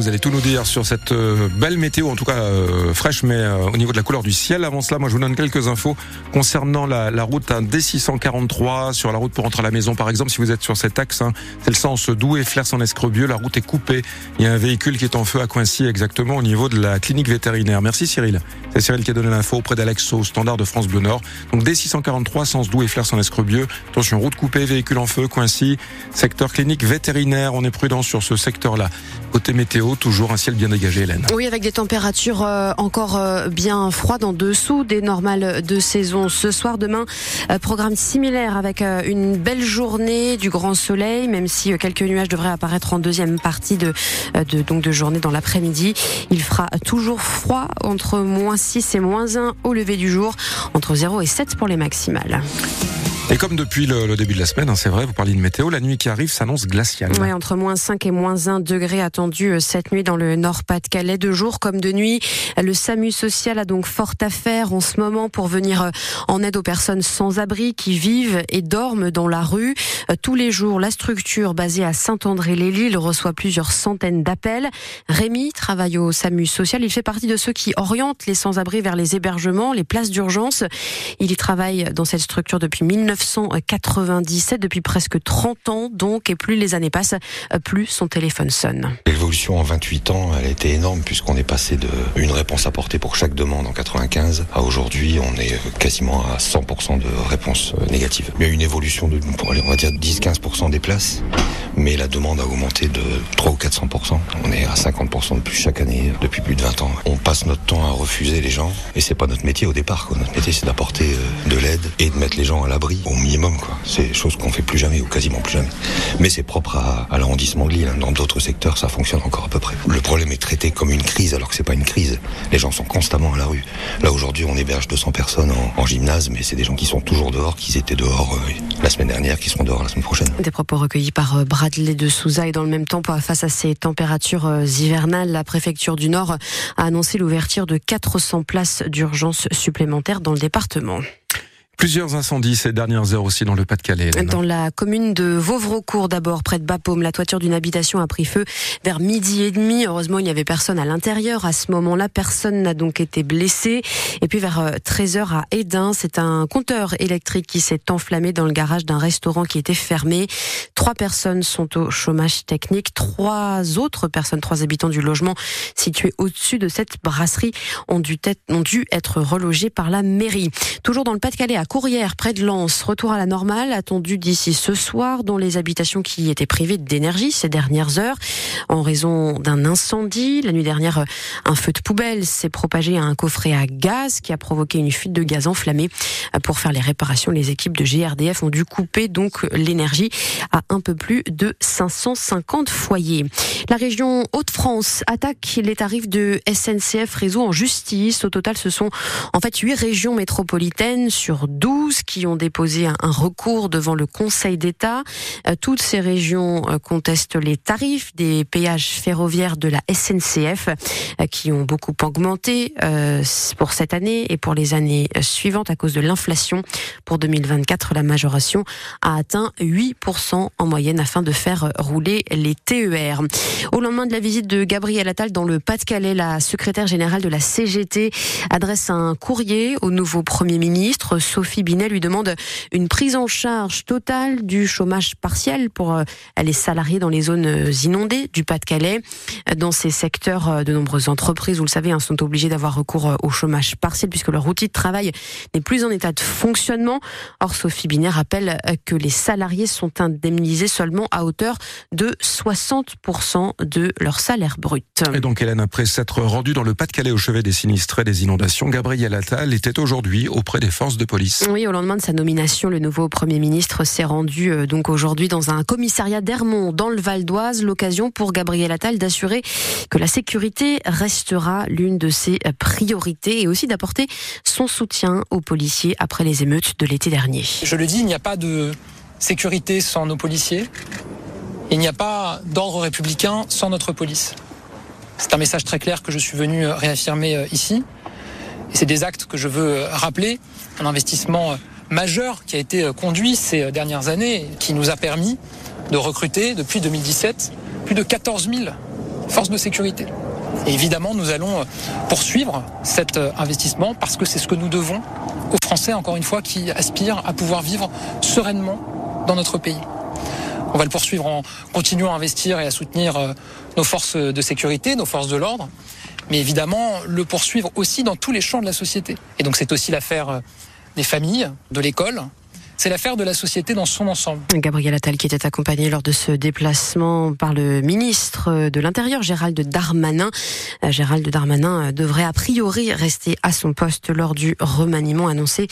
Vous allez tout nous dire sur cette euh, belle météo, en tout cas euh, fraîche, mais euh, au niveau de la couleur du ciel. Avant cela, moi je vous donne quelques infos concernant la, route hein, D643 sur la route pour rentrer à la maison. Par exemple, si vous êtes sur cet axe, hein, c'est le sens Douai, Flers en Escrebieux, la route est coupée. Il y a un véhicule qui est en feu à Coincy exactement au niveau de la clinique vétérinaire. Merci Cyril. C'est Cyril qui a donné l'info auprès d'Alex au standard de France Bleu Nord. Donc D643, sens Douai, Flers en Escrebieux. Attention, route coupée, véhicule en feu, Coincy, secteur clinique vétérinaire. On est prudent sur ce secteur-là. Côté météo, toujours un ciel bien dégagé, Hélène. Oui, avec des températures euh, encore euh, bien froides en dessous des normales de saison. Ce soir, demain, euh, programme similaire avec une belle journée, du grand soleil, même si quelques nuages devraient apparaître en deuxième partie de, donc de journée dans l'après-midi. Il fera toujours froid entre moins 6 et moins 1 au lever du jour, entre 0 et 7 pour les maximales. Et comme depuis le, début de la semaine, hein, c'est vrai, vous parliez de météo, la nuit qui arrive s'annonce glaciale. Oui, entre moins 5 et moins 1 degré attendu euh, cette nuit dans le Nord-Pas-de-Calais. De jour comme de nuit, le SAMU social a donc fort à faire en ce moment pour venir euh, en aide aux personnes sans abri qui vivent et dorment dans la rue. Euh, tous les jours, la structure basée à Saint-André-les-Lilles reçoit plusieurs centaines d'appels. Rémi travaille au SAMU social. Il fait partie de ceux qui orientent les sans-abri vers les hébergements, les places d'urgence. Il y travaille dans cette structure depuis 19 1997, depuis presque 30 ans donc, et plus les années passent, plus son téléphone sonne. L'évolution en 28 ans, elle a été énorme puisqu'on est passé de une réponse apportée pour chaque demande en 95 à aujourd'hui, on est quasiment à 100% de réponses négatives. Il y a une évolution de, on va dire 10-15% des places, mais la demande a augmenté de 3 ou 400%. On est à 50% de plus chaque année depuis plus de 20 ans. On passe notre temps à refuser les gens et c'est pas notre métier au départ. Notre métier c'est d'apporter euh, de l'aide et de mettre les gens à l'abri au minimum. quoi. C'est chose qu'on fait plus jamais ou quasiment plus jamais. Mais c'est propre à, l'arrondissement de Lille. Hein. Dans d'autres secteurs, ça fonctionne encore à peu près. Le problème est traité comme une crise alors que c'est pas une crise. Les gens sont constamment à la rue. Là aujourd'hui, on héberge 200 personnes en, gymnase, mais c'est des gens qui sont toujours dehors, qui étaient dehors euh, la semaine dernière, qui seront dehors la semaine prochaine. Des propos recueillis par euh, Bradley de Souza et dans le même temps, face à ces températures euh, hivernales, la préfecture du Nord a annoncé l'ouverture de 400 places d'urgence supplémentaires dans le département. Plusieurs incendies ces dernières heures aussi dans le Pas-de-Calais. Dans la commune de Vauvrecourt d'abord, près de Bapaume, la toiture d'une habitation a pris feu vers midi et demi. Heureusement, il n'y avait personne à l'intérieur. À ce moment-là, personne n'a donc été blessé. Et puis vers 13h euh, à Edin, c'est un compteur électrique qui s'est enflammé dans le garage d'un restaurant qui était fermé. Trois personnes sont au chômage technique. Trois autres personnes, trois habitants du logement situé au-dessus de cette brasserie ont dû, être, ont dû être relogés par la mairie. Toujours dans le Pas-de-Calais, à Courrières, près de Lens, retour à la normale attendu d'ici ce soir dans les habitations qui étaient privées d'énergie ces dernières heures en raison d'un incendie. La nuit dernière, un feu de poubelle s'est propagé à un coffret à gaz qui a provoqué une fuite de gaz enflammé. Pour faire les réparations, les équipes de GRDF ont dû couper donc l'énergie à un peu plus de 550 foyers. La région Hauts-de-France attaque les tarifs de SNCF Réseau en justice. Au total, ce sont en fait huit régions métropolitaines sur 12 qui ont déposé un, recours devant le Conseil d'État. Euh, toutes ces régions euh, contestent les tarifs des péages ferroviaires de la SNCF euh, qui ont beaucoup augmenté pour cette année et pour les années suivantes à cause de l'inflation. Pour 2024, la majoration a atteint 8% en moyenne afin de faire rouler les TER. Au lendemain de la visite de Gabriel Attal dans le Pas-de-Calais, la secrétaire générale de la CGT adresse un courrier au nouveau Premier ministre. Sophie Binet lui demande une prise en charge totale du chômage partiel pour euh, les salariés dans les zones euh, inondées du Pas-de-Calais. Dans ces secteurs, euh, de nombreuses entreprises, vous le savez, hein, sont obligées d'avoir recours au chômage partiel puisque leur outil de travail n'est plus en état de fonctionnement. Or, Sophie Binet rappelle que les salariés sont indemnisés seulement à hauteur de 60% de leur salaire brut. Et donc, Hélène, après s'être rendue dans le Pas-de-Calais au chevet des sinistrés des inondations, Gabriel Attal était aujourd'hui auprès des forces de police. Oui, au lendemain de sa nomination, le nouveau Premier ministre s'est rendu euh, donc aujourd'hui dans un commissariat d'Hermont, dans le Val d'Oise, l'occasion pour Gabriel Attal d'assurer que la sécurité restera l'une de ses priorités et aussi d'apporter son soutien aux policiers après les émeutes de l'été dernier. Je le dis, il n'y a pas de sécurité sans nos policiers. Il n'y a pas d'ordre républicain sans notre police. C'est un message très clair que je suis venu réaffirmer euh, ici. Et c'est des actes que je veux rappeler. Un investissement majeur qui a été conduit ces dernières années, qui nous a permis de recruter depuis 2017 plus de 14 000 forces de sécurité. Et évidemment, nous allons poursuivre cet investissement parce que c'est ce que nous devons aux Français, encore une fois, qui aspirent à pouvoir vivre sereinement dans notre pays. On va le poursuivre en continuant à investir et à soutenir euh, nos forces de sécurité, nos forces de l'ordre, mais évidemment le poursuivre aussi dans tous les champs de la société. Et donc c'est aussi l'affaire euh, des familles, de l'école, c'est l'affaire de la société dans son ensemble. Gabriel Attal qui était accompagné lors de ce déplacement par le ministre de l'Intérieur, Gérald Darmanin. Euh, Gérald Darmanin euh, devrait a priori rester à son poste lors du remaniement annoncé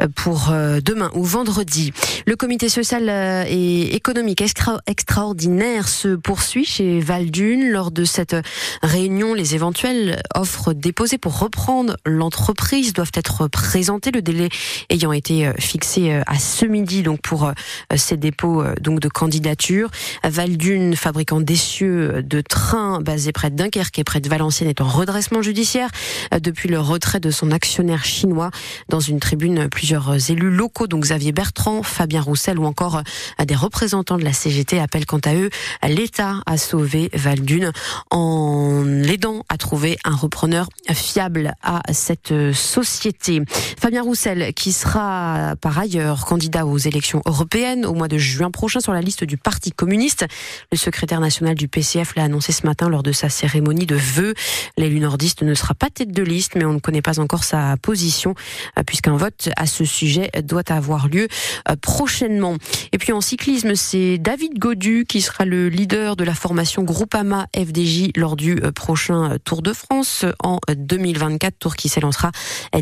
euh, pour demain ou vendredi. Le comité social et économique extraordinaire se poursuit chez Valdune. Lors de cette réunion, les éventuelles offres déposées pour reprendre l'entreprise doivent être présentées. Le délai ayant été fixé à ce midi donc pour euh, ces dépôts euh, donc de candidature. Valdune, fabricant d'essieux de trains basé près de Dunkerque et près de Valenciennes, est en redressement judiciaire euh, depuis le retrait de son actionnaire chinois. Dans une tribune, plusieurs élus locaux, donc Xavier Bertrand, Fabien Roussel ou encore des représentants de la CGT appellent quant à eux l'État à sauver Valdune en l'aidant à trouver un repreneur fiable à cette société. Fabien Roussel, qui sera par ailleurs candidat candidat aux élections européennes au mois de juin prochain sur la liste du Parti communiste. Le secrétaire national du PCF l'a annoncé ce matin lors de sa cérémonie de vœux. L'élu nordiste ne sera pas tête de liste, mais on ne connaît pas encore sa position, euh, puisqu'un vote à ce sujet doit avoir lieu euh, prochainement. Et puis en cyclisme, c'est David Godu qui sera le leader de la formation Groupama FDJ lors du euh, prochain Tour de France en 2024, tour qui s'élancera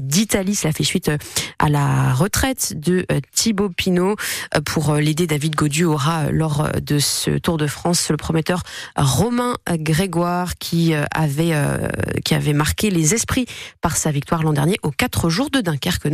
d'Italie. Cela fait suite à la retraite de Thibaut euh, pour euh, l'aider. David Godu aura euh, lors de ce Tour de France le prometteur Romain Grégoire qui avait qui avait marqué les esprits par sa victoire l'an dernier aux quatre jours de Dunkerque.